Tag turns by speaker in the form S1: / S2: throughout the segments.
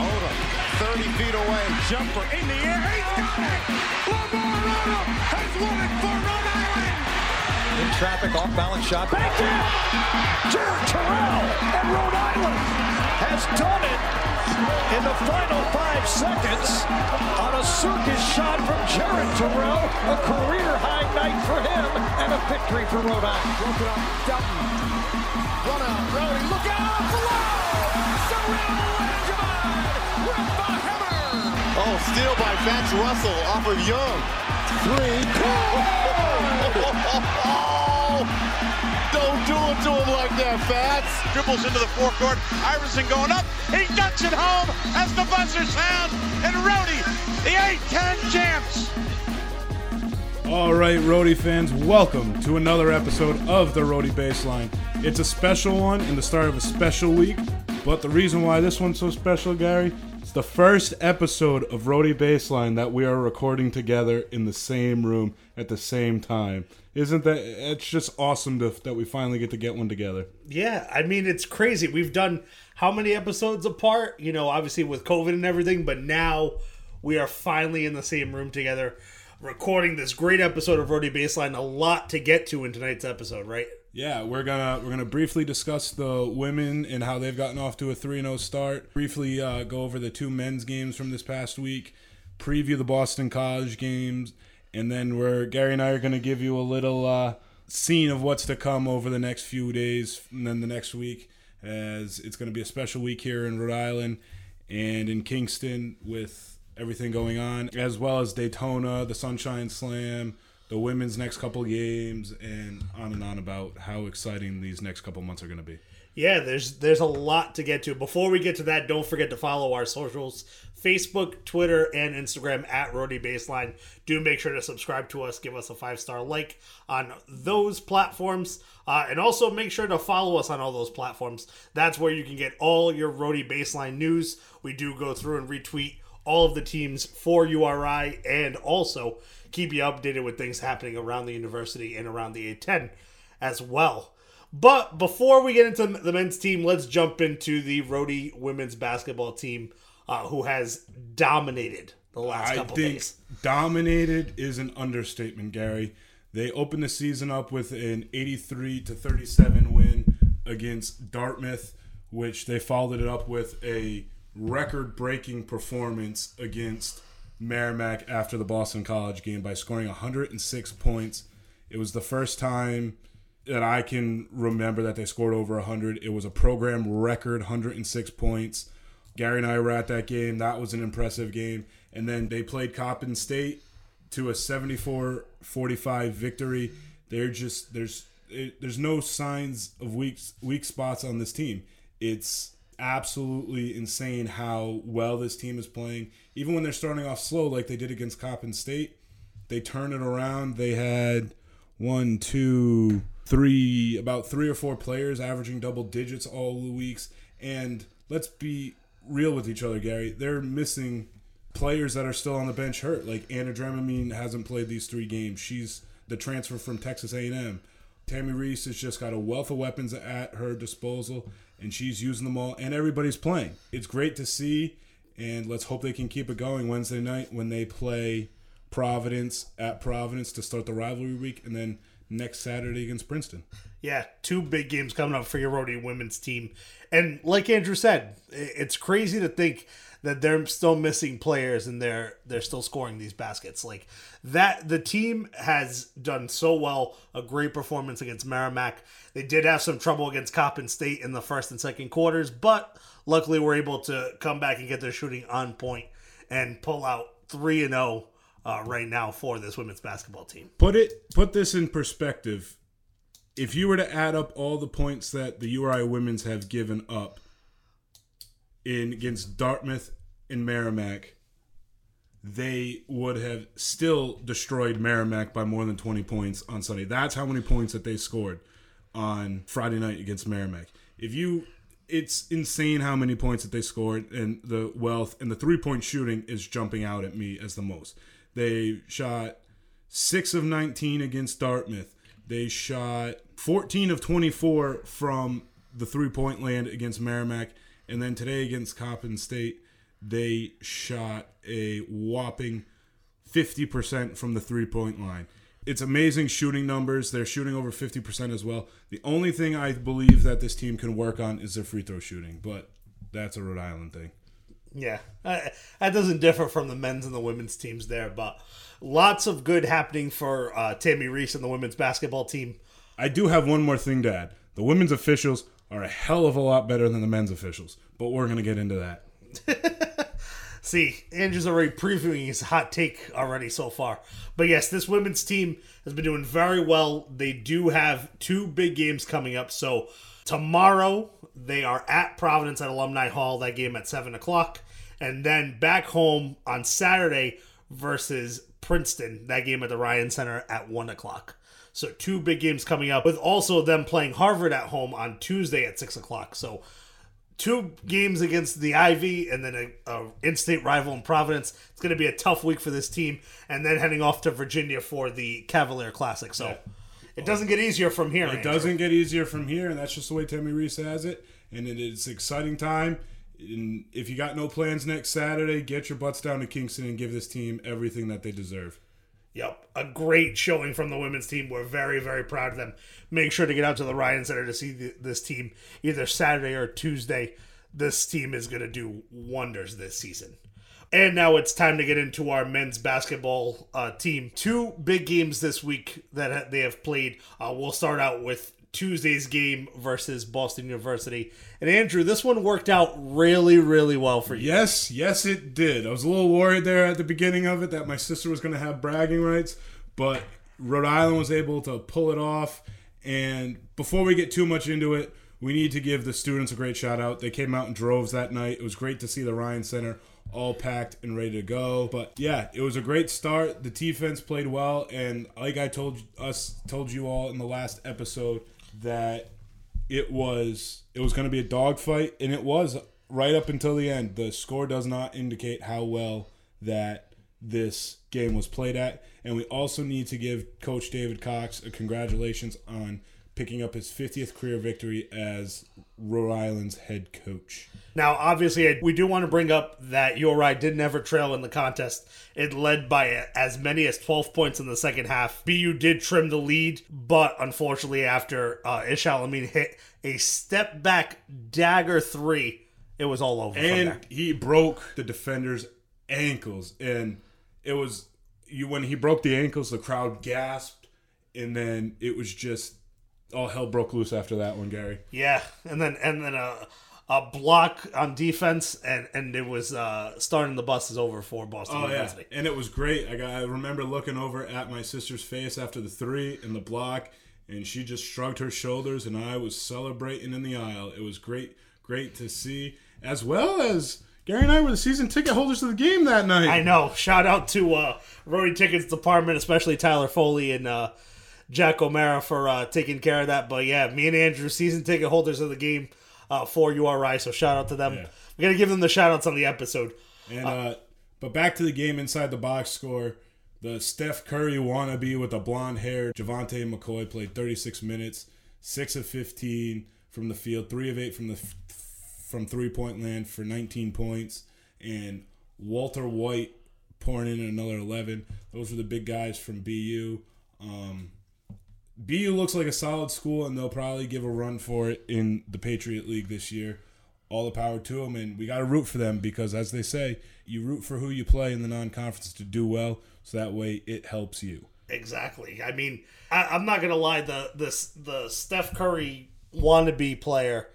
S1: Odom, 30 feet away, jumper in the air, he's got it! Lamar Odom has won it for Rhode Island!
S2: In traffic, off balance shot.
S3: Back in! Jared Terrell and Rhode Island has done it in the final five seconds on a circus shot from Jared Terrell. A career high night for him and a victory for Rhode Island.
S1: Broke it up, Dutton. Run out, Rowdy, look out! Below! Cyril
S4: Oh, steal by Max Russell off of Young.
S3: Three.
S4: Oh, don't do it to him like that, Fats.
S5: dribbles into the forecourt. Iverson going up. He ducks it home as the buzzer sounds. And Rhody, the A-10 champs.
S6: All right, Rhody fans, welcome to another episode of the Rhody Baseline. It's a special one in the start of a special week, but the reason why this one's so special, Gary, it's the first episode of Rhody Baseline that we are recording together in the same room at the same time. Isn't that? It's just awesome to, that we finally get to get one together.
S7: Yeah, I mean it's crazy. We've done how many episodes apart? You know, obviously with COVID and everything, but now we are finally in the same room together, recording this great episode of Rhody Baseline. A lot to get to in tonight's episode, right?
S6: Yeah, we're gonna we're gonna briefly discuss the women and how they've gotten off to a 3-0 start. Briefly uh, go over the two men's games from this past week. Preview the Boston College games, and then we're Gary and I are gonna give you a little uh, scene of what's to come over the next few days, and then the next week, as it's gonna be a special week here in Rhode Island and in Kingston with everything going on, as well as Daytona, the Sunshine Slam, the women's next couple games, and on and on about how exciting these next couple months are going to be.
S7: Yeah, there's there's a lot to get to. Before we get to that, don't forget to follow our socials: Facebook, Twitter, and Instagram at Rhody Baseline. Do make sure to subscribe to us, give us a five star like on those platforms, uh, and also make sure to follow us on all those platforms. That's where you can get all your Rhody Baseline news. We do go through and retweet all of the teams for URI, and also keep you updated with things happening around the university and around the A10 as well. But before we get into the men's team, let's jump into the Rhody women's basketball team, uh, who has dominated the last
S6: I
S7: couple
S6: think
S7: days.
S6: dominated is an understatement, Gary. They opened the season up with an 83 to 37 win against Dartmouth, which they followed it up with a record-breaking performance against Merrimack after the Boston College game by scoring 106 points. It was the first time that I can remember that they scored over 100. It was a program record 106 points. Gary and I were at that game. That was an impressive game. And then they played Coppin State to a 74-45 victory. They're just there's it, there's no signs of weak weak spots on this team. It's absolutely insane how well this team is playing. Even when they're starting off slow, like they did against Coppin State, they turn it around. They had one, two, three, about three or four players averaging double digits all the weeks. And let's be real with each other, Gary. They're missing players that are still on the bench hurt. Like Anna Dramamine hasn't played these three games. She's the transfer from Texas A&M. Tammy Reiss has just got a wealth of weapons at her disposal, and she's using them all, and everybody's playing. It's great to see, and let's hope they can keep it going Wednesday night when they play Providence at Providence to start the rivalry week, and then next Saturday against Princeton.
S7: Yeah, two big games coming up for your Rhody women's team. And like Andrew said, it's crazy to think that they're still missing players and they're they're still scoring these baskets. Like that the team has done so well, a great performance against Merrimack. They did have some trouble against Coppin State in the first and second quarters, but luckily we're able to come back and get their shooting on point and pull out 3 and 0 uh, right now for this women's basketball team.
S6: Put it put this in perspective. If you were to add up all the points that the URI women's have given up in against Dartmouth and Merrimack, they would have still destroyed Merrimack by more than 20 points on Sunday. That's how many points that they scored on Friday night against Merrimack. If you it's insane how many points that they scored and the wealth and the three-point shooting is jumping out at me as the most. They shot 6 of 19 against Dartmouth. They shot 14 of 24 from the three-point land against Merrimack and then today against Coppin State they shot a whopping 50% from the three point line. It's amazing shooting numbers. They're shooting over 50% as well. The only thing I believe that this team can work on is their free throw shooting, but that's a Rhode Island thing.
S7: Yeah, uh, that doesn't differ from the men's and the women's teams there, but lots of good happening for uh, Tammy Reiss and the women's basketball team.
S6: I do have one more thing to add. The women's officials are a hell of a lot better than the men's officials, but we're going to get into that.
S7: See, Andrew's already previewing his hot take already so far. But yes, this women's team has been doing very well. They do have two big games coming up. So tomorrow they are at Providence at Alumni Hall, that game at 7 o'clock. And then back home on Saturday versus Princeton, that game at the Ryan Center at 1 o'clock. So two big games coming up, with also them playing Harvard at home on Tuesday at 6 o'clock. So two games against the Ivy and then a, a in-state rival in Providence. It's going to be a tough week for this team, and then heading off to Virginia for the Cavalier Classic. So it doesn't get easier from here.
S6: It doesn't get easier from here, and that's just the way Tammy Reiss has it. And it is exciting time. And if you got no plans next Saturday, get your butts down to Kingston and give this team everything that they deserve.
S7: Yep, a great showing from the women's team. We're very, very proud of them. Make sure to get out to the Ryan Center to see the, this team either Saturday or Tuesday. This team is going to do wonders this season. And now it's time to get into our men's basketball uh, team. Two big games this week that they have played. Uh, we'll start out with Tuesday's game versus Boston University. And Andrew, this one worked out really, really well for you.
S6: Yes, yes, it did. I was a little worried there at the beginning of it that my sister was going to have bragging rights, but Rhode Island was able to pull it off. And before we get too much into it, we need to give the students a great shout out. They came out in droves that night. It was great to see the Ryan Center all packed and ready to go. But yeah, it was a great start. The defense played well, and like I told us, told you all in the last episode, that it was it was going to be a dogfight, and it was right up until the end. The score does not indicate how well that this game was played at, and we also need to give Coach David Cox a congratulations on picking up his 50th career victory as Rhode Island's head coach.
S7: Now, obviously, we do want to bring up that URI did never trail in the contest. It led by as many as 12 points in the second half. BU did trim the lead, but unfortunately, after uh, Ish El-Amin hit a step back dagger three, it was all over.
S6: And he broke the defender's ankles, and it was you when he broke the ankles, the crowd gasped, and then it was just all hell broke loose after that one, Gary.
S7: Yeah, and then and then a a block on defense, and and it was uh, starting the buses over for Boston
S6: Oh yeah, and it was great. I got I remember looking over at my sister's face after the three and the block, and she just shrugged her shoulders, and I was celebrating in the aisle. It was great, great to see, as well as. Gary and I were the season ticket holders of the game that night.
S7: I know. Shout out to uh, Rhody Tickets Department, especially Tyler Foley and uh, Jack O'Mara for uh, taking care of that. But yeah, me and Andrew, season ticket holders of the game uh, for URI. So shout out to them.
S6: Yeah.
S7: We got to give them the shout outs on the episode.
S6: And uh, but back to the game inside the box score. The Steph Curry wannabe with the blonde hair, Javante McCoy played 36 minutes, six of 15 from the field, three of eight from the from three point land for 19 points, and Walter Whyte pouring in another 11. Those were the big guys from BU. Um, BU looks like a solid school, and they'll probably give a run for it in the Patriot League this year. All the power to them, and we got to root for them because, as they say, you root for who you play in the non-conference to do well, so that way it helps you.
S7: Exactly. I mean, I, I'm not gonna lie. The this the Steph Curry wannabe player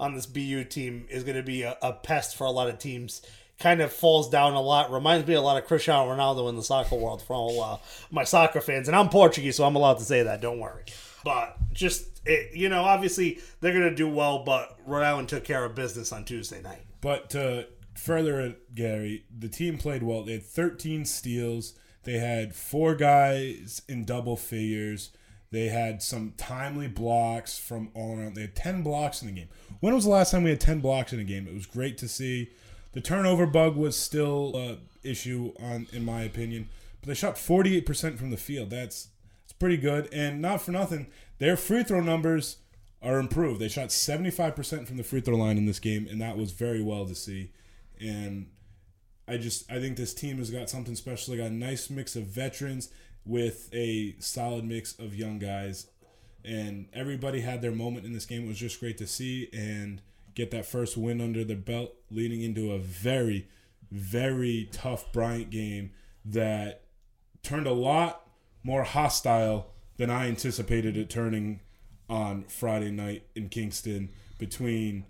S7: on this BU team is gonna be a, a pest for a lot of teams. Kind of falls down a lot. Reminds me a lot of Cristiano Ronaldo in the soccer world for all uh, my soccer fans. And I'm Portuguese, so I'm allowed to say that. Don't worry. But just it, you know, obviously they're gonna do well. But Rhode Island took care of business on Tuesday night.
S6: But to further it, Gary, the team played well. They had 13 steals. They had four guys in double figures. They had some timely blocks from all around. They had 10 blocks in the game. When was the last time we had 10 blocks in a game? It was great to see. The turnover bug was still a issue on in my opinion, but they shot 48% from the field. That's that's pretty good. And not for nothing, their free throw numbers are improved. They shot 75% from the free throw line in this game, and that was very well to see. And I just I think this team has got something special. They got a nice mix of veterans with a solid mix of young guys, and everybody had their moment in this game. It was just great to see and get that first win under their belt, leading into a very, very tough Bryant game that turned a lot more hostile than I anticipated it turning on Friday night in Kingston between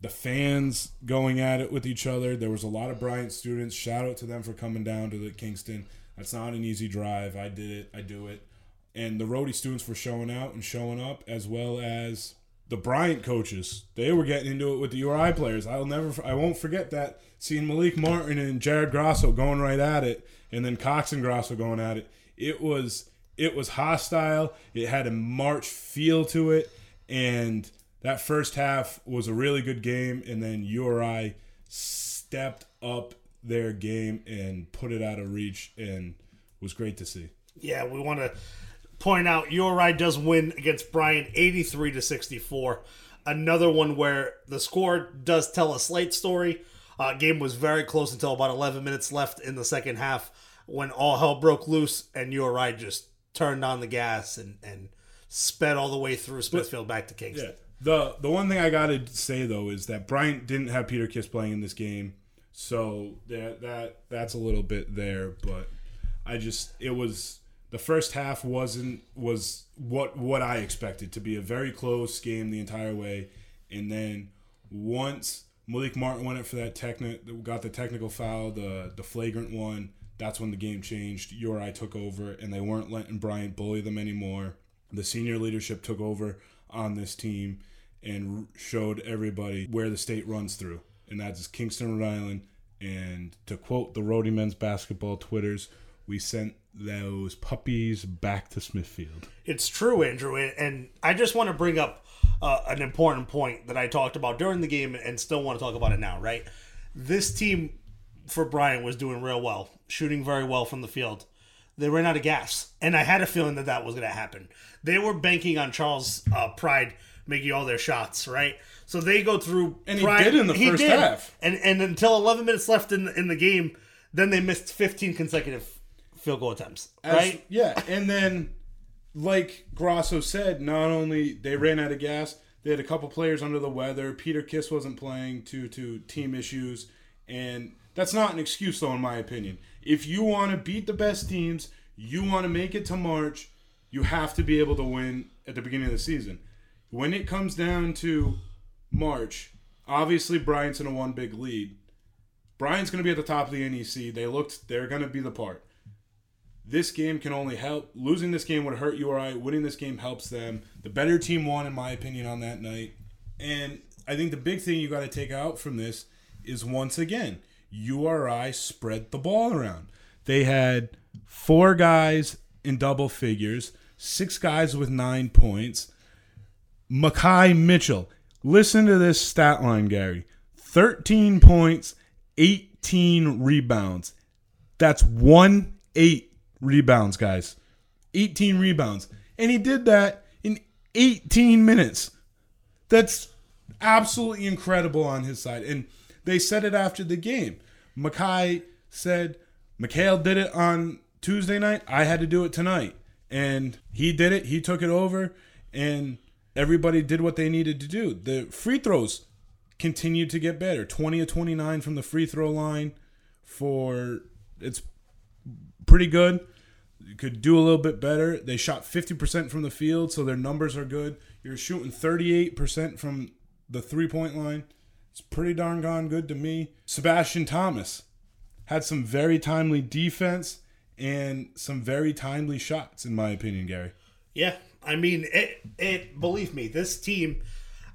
S6: the fans going at it with each other. There was a lot of Bryant students. Shout out to them for coming down to the Kingston. That's not an easy drive. I did it. I do it. And the Rhody students for showing out and showing up, as well as the Bryant coaches. They were getting into it with the URI players. I'll never, I won't forget that seeing Malik Martin and Jared Grasso going right at it, and then Cox and Grasso going at it. It was, it was hostile. It had a March feel to it, and that first half was a really good game, and then URI stepped up their game and put it out of reach, and was great to see.
S7: Yeah, we want to point out URI does win against Bryant 83 to 64. Another one where the score does tell a slight story. Uh, game was very close until about 11 minutes left in the second half when all hell broke loose and URI just turned on the gas and, and sped all the way through Smithfield back to Kingston.
S6: Yeah. The the one thing I gotta say though is that Bryant didn't have Peter Kiss playing in this game, so that that that's a little bit there. But I just it was the first half wasn't was what what I expected to be a very close game the entire way, and then once Malik Martin went it for that technical got the technical foul, the the flagrant one. That's when the game changed. URI took over, and they weren't letting Bryant bully them anymore. The senior leadership took over on this team and showed everybody where the state runs through, and that's Kingston, Rhode Island. And to quote the Rhody men's basketball twitters, we sent those puppies back to Smithfield.
S7: It's true, Andrew, and- I just want to bring up uh, an important point that I talked about during the game, and still want to talk about it now. Right, this team for Bryant was doing real well, shooting very well from the field. They ran out of gas, and I had a feeling that that was going to happen. They were banking on Charles uh, Pride making all their shots, right? So they go through,
S6: And he did in the first half.
S7: and and until 11 minutes left in the, in the game, then they missed 15 consecutive field goal attempts,
S6: As-
S7: right?
S6: Yeah, and then like Grasso said, not only they ran out of gas, they had a couple players under the weather. Peter Kiss wasn't playing due to team issues, and that's not an excuse though, in my opinion. If you want to beat the best teams, you want to make it to March, you have to be able to win at the beginning of the season. When it comes down to March, obviously Bryant's in a one big lead. Bryant's going to be at the top of the NEC. They looked, they're going to be the part this game can only help. Losing this game would hurt URI. Winning this game helps them. The better team won, in my opinion, on that night. And I think the big thing you got to take out from this is once again, URI spread the ball around. They had four guys in double figures, six guys with nine points. Makhi Mitchell, listen to this stat line, Gary 13 points, 18 rebounds. That's one eight rebounds, guys. 18 rebounds. And he did that in 18 minutes. That's absolutely incredible on his side. And they said it after the game. Makhi said, Makhel did it on Tuesday night. I had to do it tonight. And he did it. He took it over. And everybody did what they needed to do. The free throws continued to get better. 20 of 29 from the free throw line for it's pretty good. Could do a little bit better. They shot 50% from the field, so their numbers are good. You're shooting 38% from the three point line. It's pretty darn gone good to me. Sebastian Thomas had some very timely defense and some very timely shots, in my opinion, Gary.
S7: Yeah, I mean, it. It. Believe me, this team.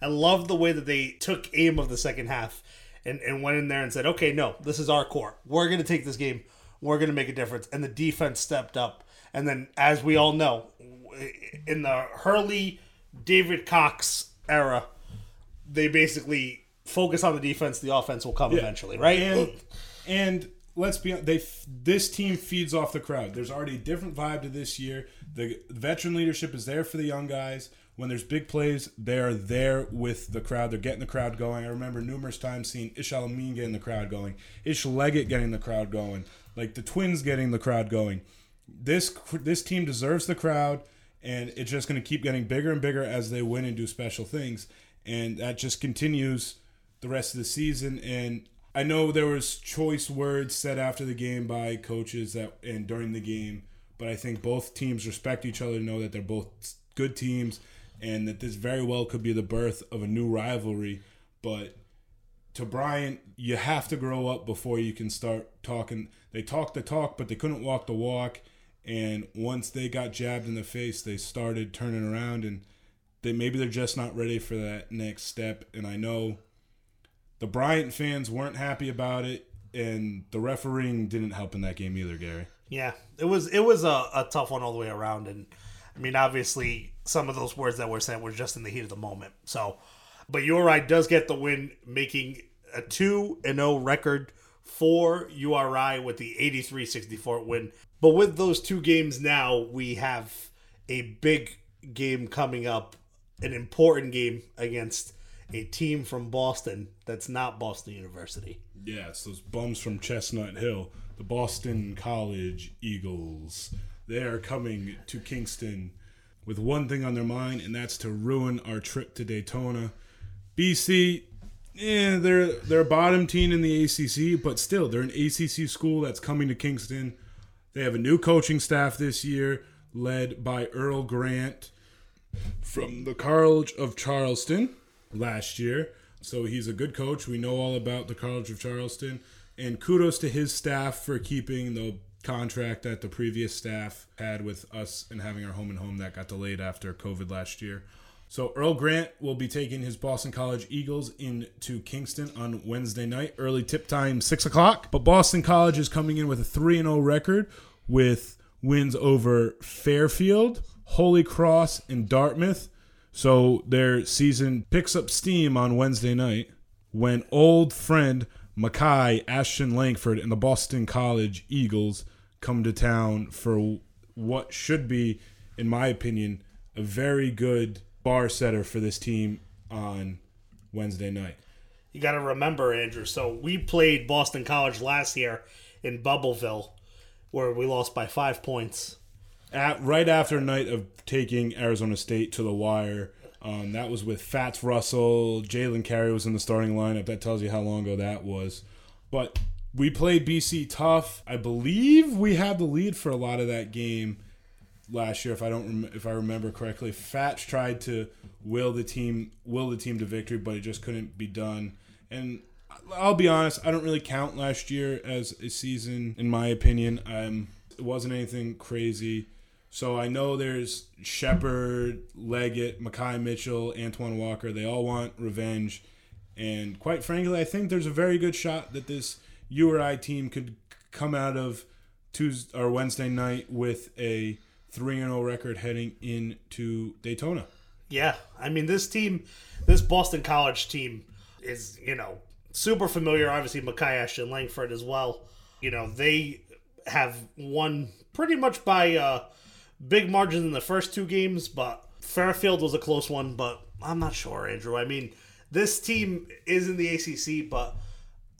S7: I love the way that they took aim of the second half and and went in there and said, "Okay, no, this is our core. We're going to take this game. We're going to make a difference." And the defense stepped up. And then, as we all know, in the Hurley, David Cox era, they basically focus on the defense. The offense will come eventually, right?
S6: And and let's be honest, they this team feeds off the crowd. There's already a different vibe to this year. The veteran leadership is there for the young guys. when there's big plays, they're there with the crowd. They're getting the crowd going. I remember numerous times seeing Ish El-Amin getting the crowd going, Ish Leggett getting the crowd going, like the Twins getting the crowd going. This this team deserves the crowd, and it's just going to keep getting bigger and bigger as they win and do special things, and that just continues the rest of the season. And I know there was choice words said after the game by coaches that and during the game, but I think both teams respect each other, know that they're both good teams and that this very well could be the birth of a new rivalry. But to Bryant, you have to grow up before you can start talking. They talked the talk, but they couldn't walk the walk. And once they got jabbed in the face, they started turning around, and they maybe they're just not ready for that next step. And I know the Bryant fans weren't happy about it, and the refereeing didn't help in that game either, Gary.
S7: Yeah, it was it was a, a tough one all the way around, and I mean, obviously, some of those words that were said were just in the heat of the moment. So, but URI does get the win, making a 2 and 0 record for URI with the 83 64 win. But with those two games now, we have a big game coming up, an important game against a team from Boston that's not Boston University.
S6: Yeah, it's those bums from Chestnut Hill, the Boston College Eagles. They are coming to Kingston with one thing on their mind, and that's to ruin our trip to Daytona. BC, yeah, they're they're a bottom team in the ACC, but still, they're an ACC school that's coming to Kingston. They have a new coaching staff this year, led by Earl Grant from the College of Charleston last year. So he's a good coach. We know all about the College of Charleston. And kudos to his staff for keeping the contract that the previous staff had with us and having our home and home that got delayed after COVID last year. So Earl Grant will be taking his Boston College Eagles into Kingston on Wednesday night, early tip time, six o'clock. But Boston College is coming in with a three and zero record with wins over Fairfield, Holy Cross, and Dartmouth. So their season picks up steam on Wednesday night when old friend Makai, Ashton Langford, and the Boston College Eagles come to town for what should be, in my opinion, a very good bar setter for this team on Wednesday night.
S7: You got to remember, Andrew. So we played Boston College last year in Bubbleville, where we lost by five points.
S6: At right after a night of taking Arizona State to the wire, um, that was with Fats Russell, Jalen Carey was in the starting lineup. That tells you how long ago that was. But we played BC tough. I believe we had the lead for a lot of that game last year, if I don't rem- if I remember correctly. Fats tried to will the team will the team to victory, but it just couldn't be done. And I'll be honest, I don't really count last year as a season, in my opinion. Um, it wasn't anything crazy. So I know there's Shepard, Leggett, Makhi Mitchell, Antwan Walker. They all want revenge. And quite frankly, I think there's a very good shot that this URI team could come out of Tuesday or Wednesday night with a 3 0 record heading into Daytona.
S7: Yeah, I mean this team, this Boston College team is you know super familiar. Obviously, Makai Ashton Langford as well. You know they have won pretty much by uh, big margins in the first two games, but Fairfield was a close one. But I'm not sure, Andrew. I mean, this team is in the ACC, but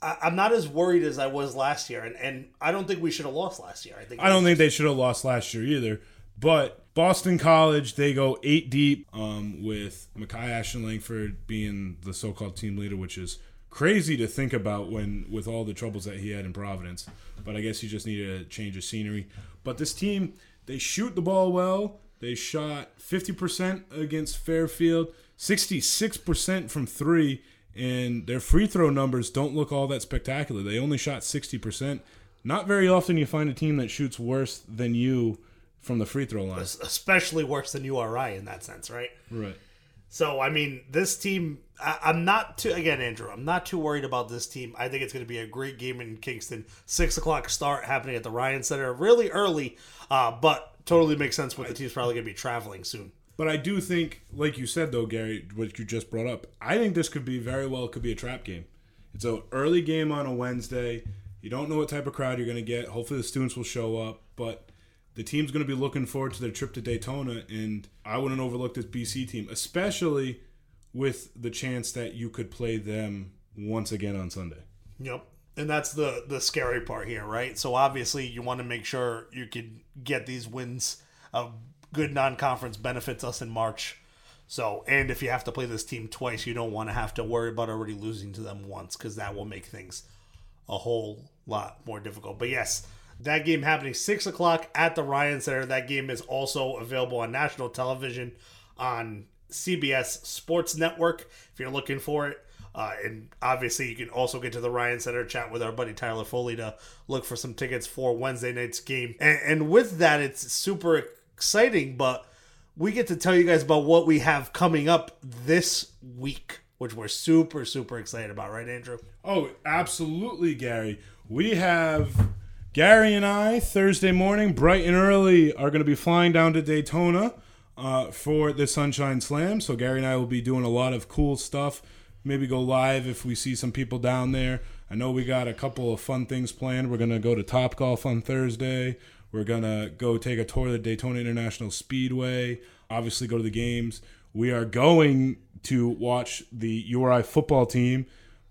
S7: I, I'm not as worried as I was last year, and, and I don't think we should have lost last year. I think
S6: I don't think they should have lost last year either. But Boston College, they go eight deep um, with Makai Ashton Langford being the so-called team leader, which is crazy to think about when with all the troubles that he had in Providence. But I guess he just needed a change of scenery. But this team, they shoot the ball well. They shot 50% against Fairfield, 66% from three, and their free throw numbers don't look all that spectacular. They only shot 60%. Not very often you find a team that shoots worse than you from the free throw line.
S7: especially worse than URI in that sense, right?
S6: Right.
S7: So I mean, this team. I, I'm not too again, Andrew. I'm not too worried about this team. I think it's going to be a great game in Kingston. Six o'clock start happening at the Ryan Center, really early, uh, but totally makes sense. With the team's probably going to be traveling soon.
S6: But I do think, like you said though, Gary, what you just brought up, I think this could be very well could be a trap game. It's an early game on a Wednesday. You don't know what type of crowd you're going to get. Hopefully the students will show up, but the team's going to be looking forward to their trip to Daytona, and I wouldn't overlook this BC team, especially with the chance that you could play them once again on Sunday.
S7: Yep. And that's the the scary part here, right? So obviously you want to make sure you can get these wins. A good non-conference benefits us in March. So, and if you have to play this team twice, you don't want to have to worry about already losing to them once because that will make things a whole lot more difficult. But yes, that game happening six o'clock at the Ryan Center. That game is also available on national television on CBS Sports Network if you're looking for it. Uh, and obviously, you can also get to the Ryan Center chat with our buddy Tyler Foley to look for some tickets for Wednesday night's game. And, and with that, it's super exciting, but we get to tell you guys about what we have coming up this week, which we're super, super excited about, right, Andrew?
S6: Oh, absolutely, Gary. We have Gary and I Thursday morning, bright and early, are going to be flying down to Daytona uh, for the Sunshine Slam. So Gary and I will be doing a lot of cool stuff. Maybe go live if we see some people down there. I know we got a couple of fun things planned. We're going to go to Top Golf on Thursday. We're going to go take a tour of the Daytona International Speedway. Obviously, go to the games. We are going to watch the URI football team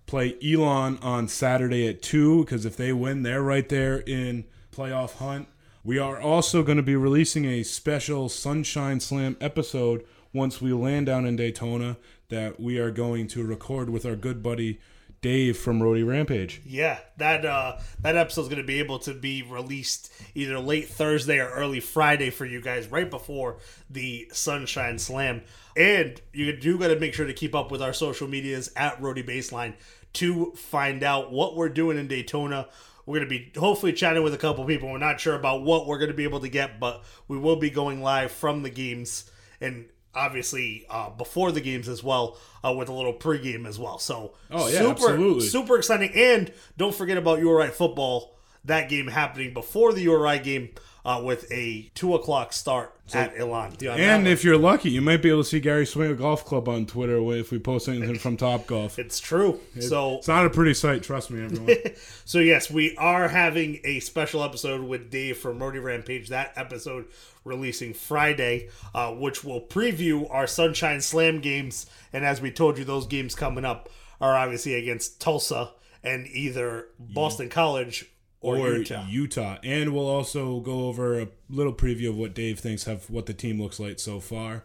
S6: play Elon on Saturday at 2 because if they win, they're right there in playoff hunt. We are also going to be releasing a special Sunshine Slam episode once we land down in Daytona that we are going to record with our good buddy Dave from Rhody Rampage.
S7: Yeah, that uh, that episode's going to be able to be released either late Thursday or early Friday for you guys, right before the Sunshine Slam. And you do got to make sure to keep up with our social medias at Rhody Baseline to find out what we're doing in Daytona. We're going to be hopefully chatting with a couple people. We're not sure about what we're going to be able to get, but we will be going live from the games and obviously uh, before the games as well uh, with a little pregame as well. So
S6: Oh, yeah,
S7: super,
S6: absolutely.
S7: super exciting. And don't forget about URI football. That game happening before the URI game uh, with a two o'clock start at Elon.
S6: And if you're lucky, you might be able to see Gary swing a golf club on Twitter if we post anything from Top Golf.
S7: it's true, so
S6: It's not a pretty sight, trust me, everyone.
S7: So yes, we are having a special episode with Dave from Rhody Rampage. That episode releasing Friday, uh, which will preview our Sunshine Slam games. And as we told you, those games coming up are obviously against Tulsa and either Boston College or,
S6: or
S7: Utah.
S6: Utah. And we'll also go over a little preview of what Dave thinks of what the team looks like so far.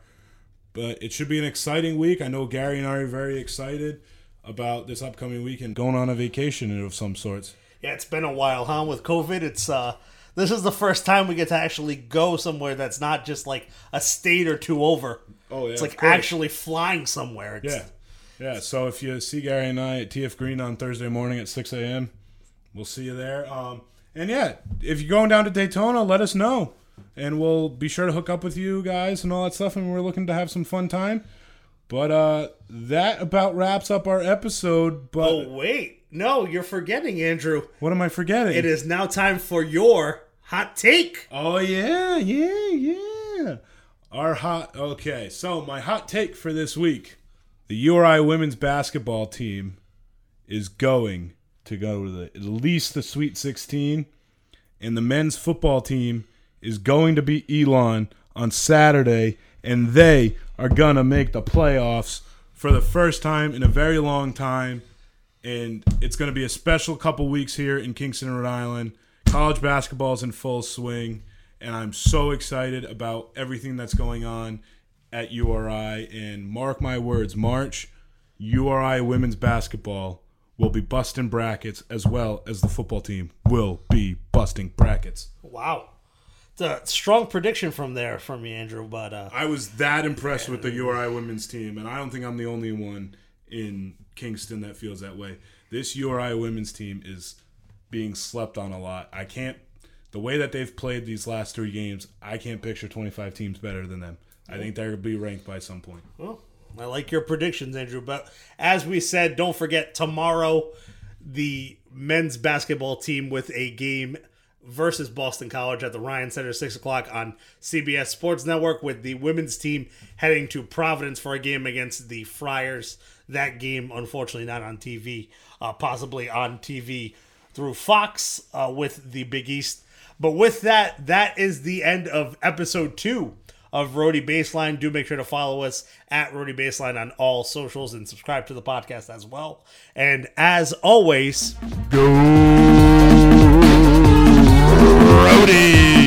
S6: But it should be an exciting week. I know Gary and I are very excited about this upcoming weekend going on a vacation of some sorts.
S7: Yeah, it's been a while, huh? With COVID, it's uh this is the first time we get to actually go somewhere that's not just like a state or two over.
S6: Oh, yeah,
S7: It's like actually flying somewhere. It's,
S6: Yeah. Yeah. So if you see Gary and I at TF Green on Thursday morning at 6 a.m., we'll see you there. Um, and yeah, if you're going down to Daytona, let us know. And we'll be sure to hook up with you guys and all that stuff. And we're looking to have some fun time. But uh, that about wraps up our episode. But
S7: Oh wait, no, you're forgetting, Andrew.
S6: what am I forgetting?
S7: It is now time for your hot take.
S6: Oh yeah, yeah, yeah. Our hot okay, so my hot take for this week. The URI women's basketball team is going to go to the, at least the Sweet 16, and the men's football team is going to beat Elon on Saturday, and they are gonna make the playoffs for the first time in a very long time. And it's going to be a special couple weeks here in Kingston, Rhode Island. College basketball is in full swing, and I'm so excited about everything that's going on at URI. And mark my words, March, URI women's basketball will be busting brackets as well as the football team will be busting brackets.
S7: Wow, it's a strong prediction from there from me, Andrew. But uh,
S6: I was that impressed with the URI women's team, and I don't think I'm the only one in Kingston that feels that way. This URI women's team is being slept on a lot. I can't, the way that they've played these last three games, I can't picture 25 teams better than them. I think they're going to be ranked by some point.
S7: well, I like your predictions, Andrew. But as we said, don't forget tomorrow the men's basketball team with a game versus Boston College at the Ryan Center, six o'clock on CBS Sports Network. With the women's team heading to Providence for a game against the Friars. That game, unfortunately, not on TV. Uh, possibly on TV through Fox uh, with the Big East But with that, that is the end of episode two of Rhody Baseline. Do make sure to follow us at Rhody Baseline on all socials and subscribe to the podcast as well. And as always,
S6: go Rhody.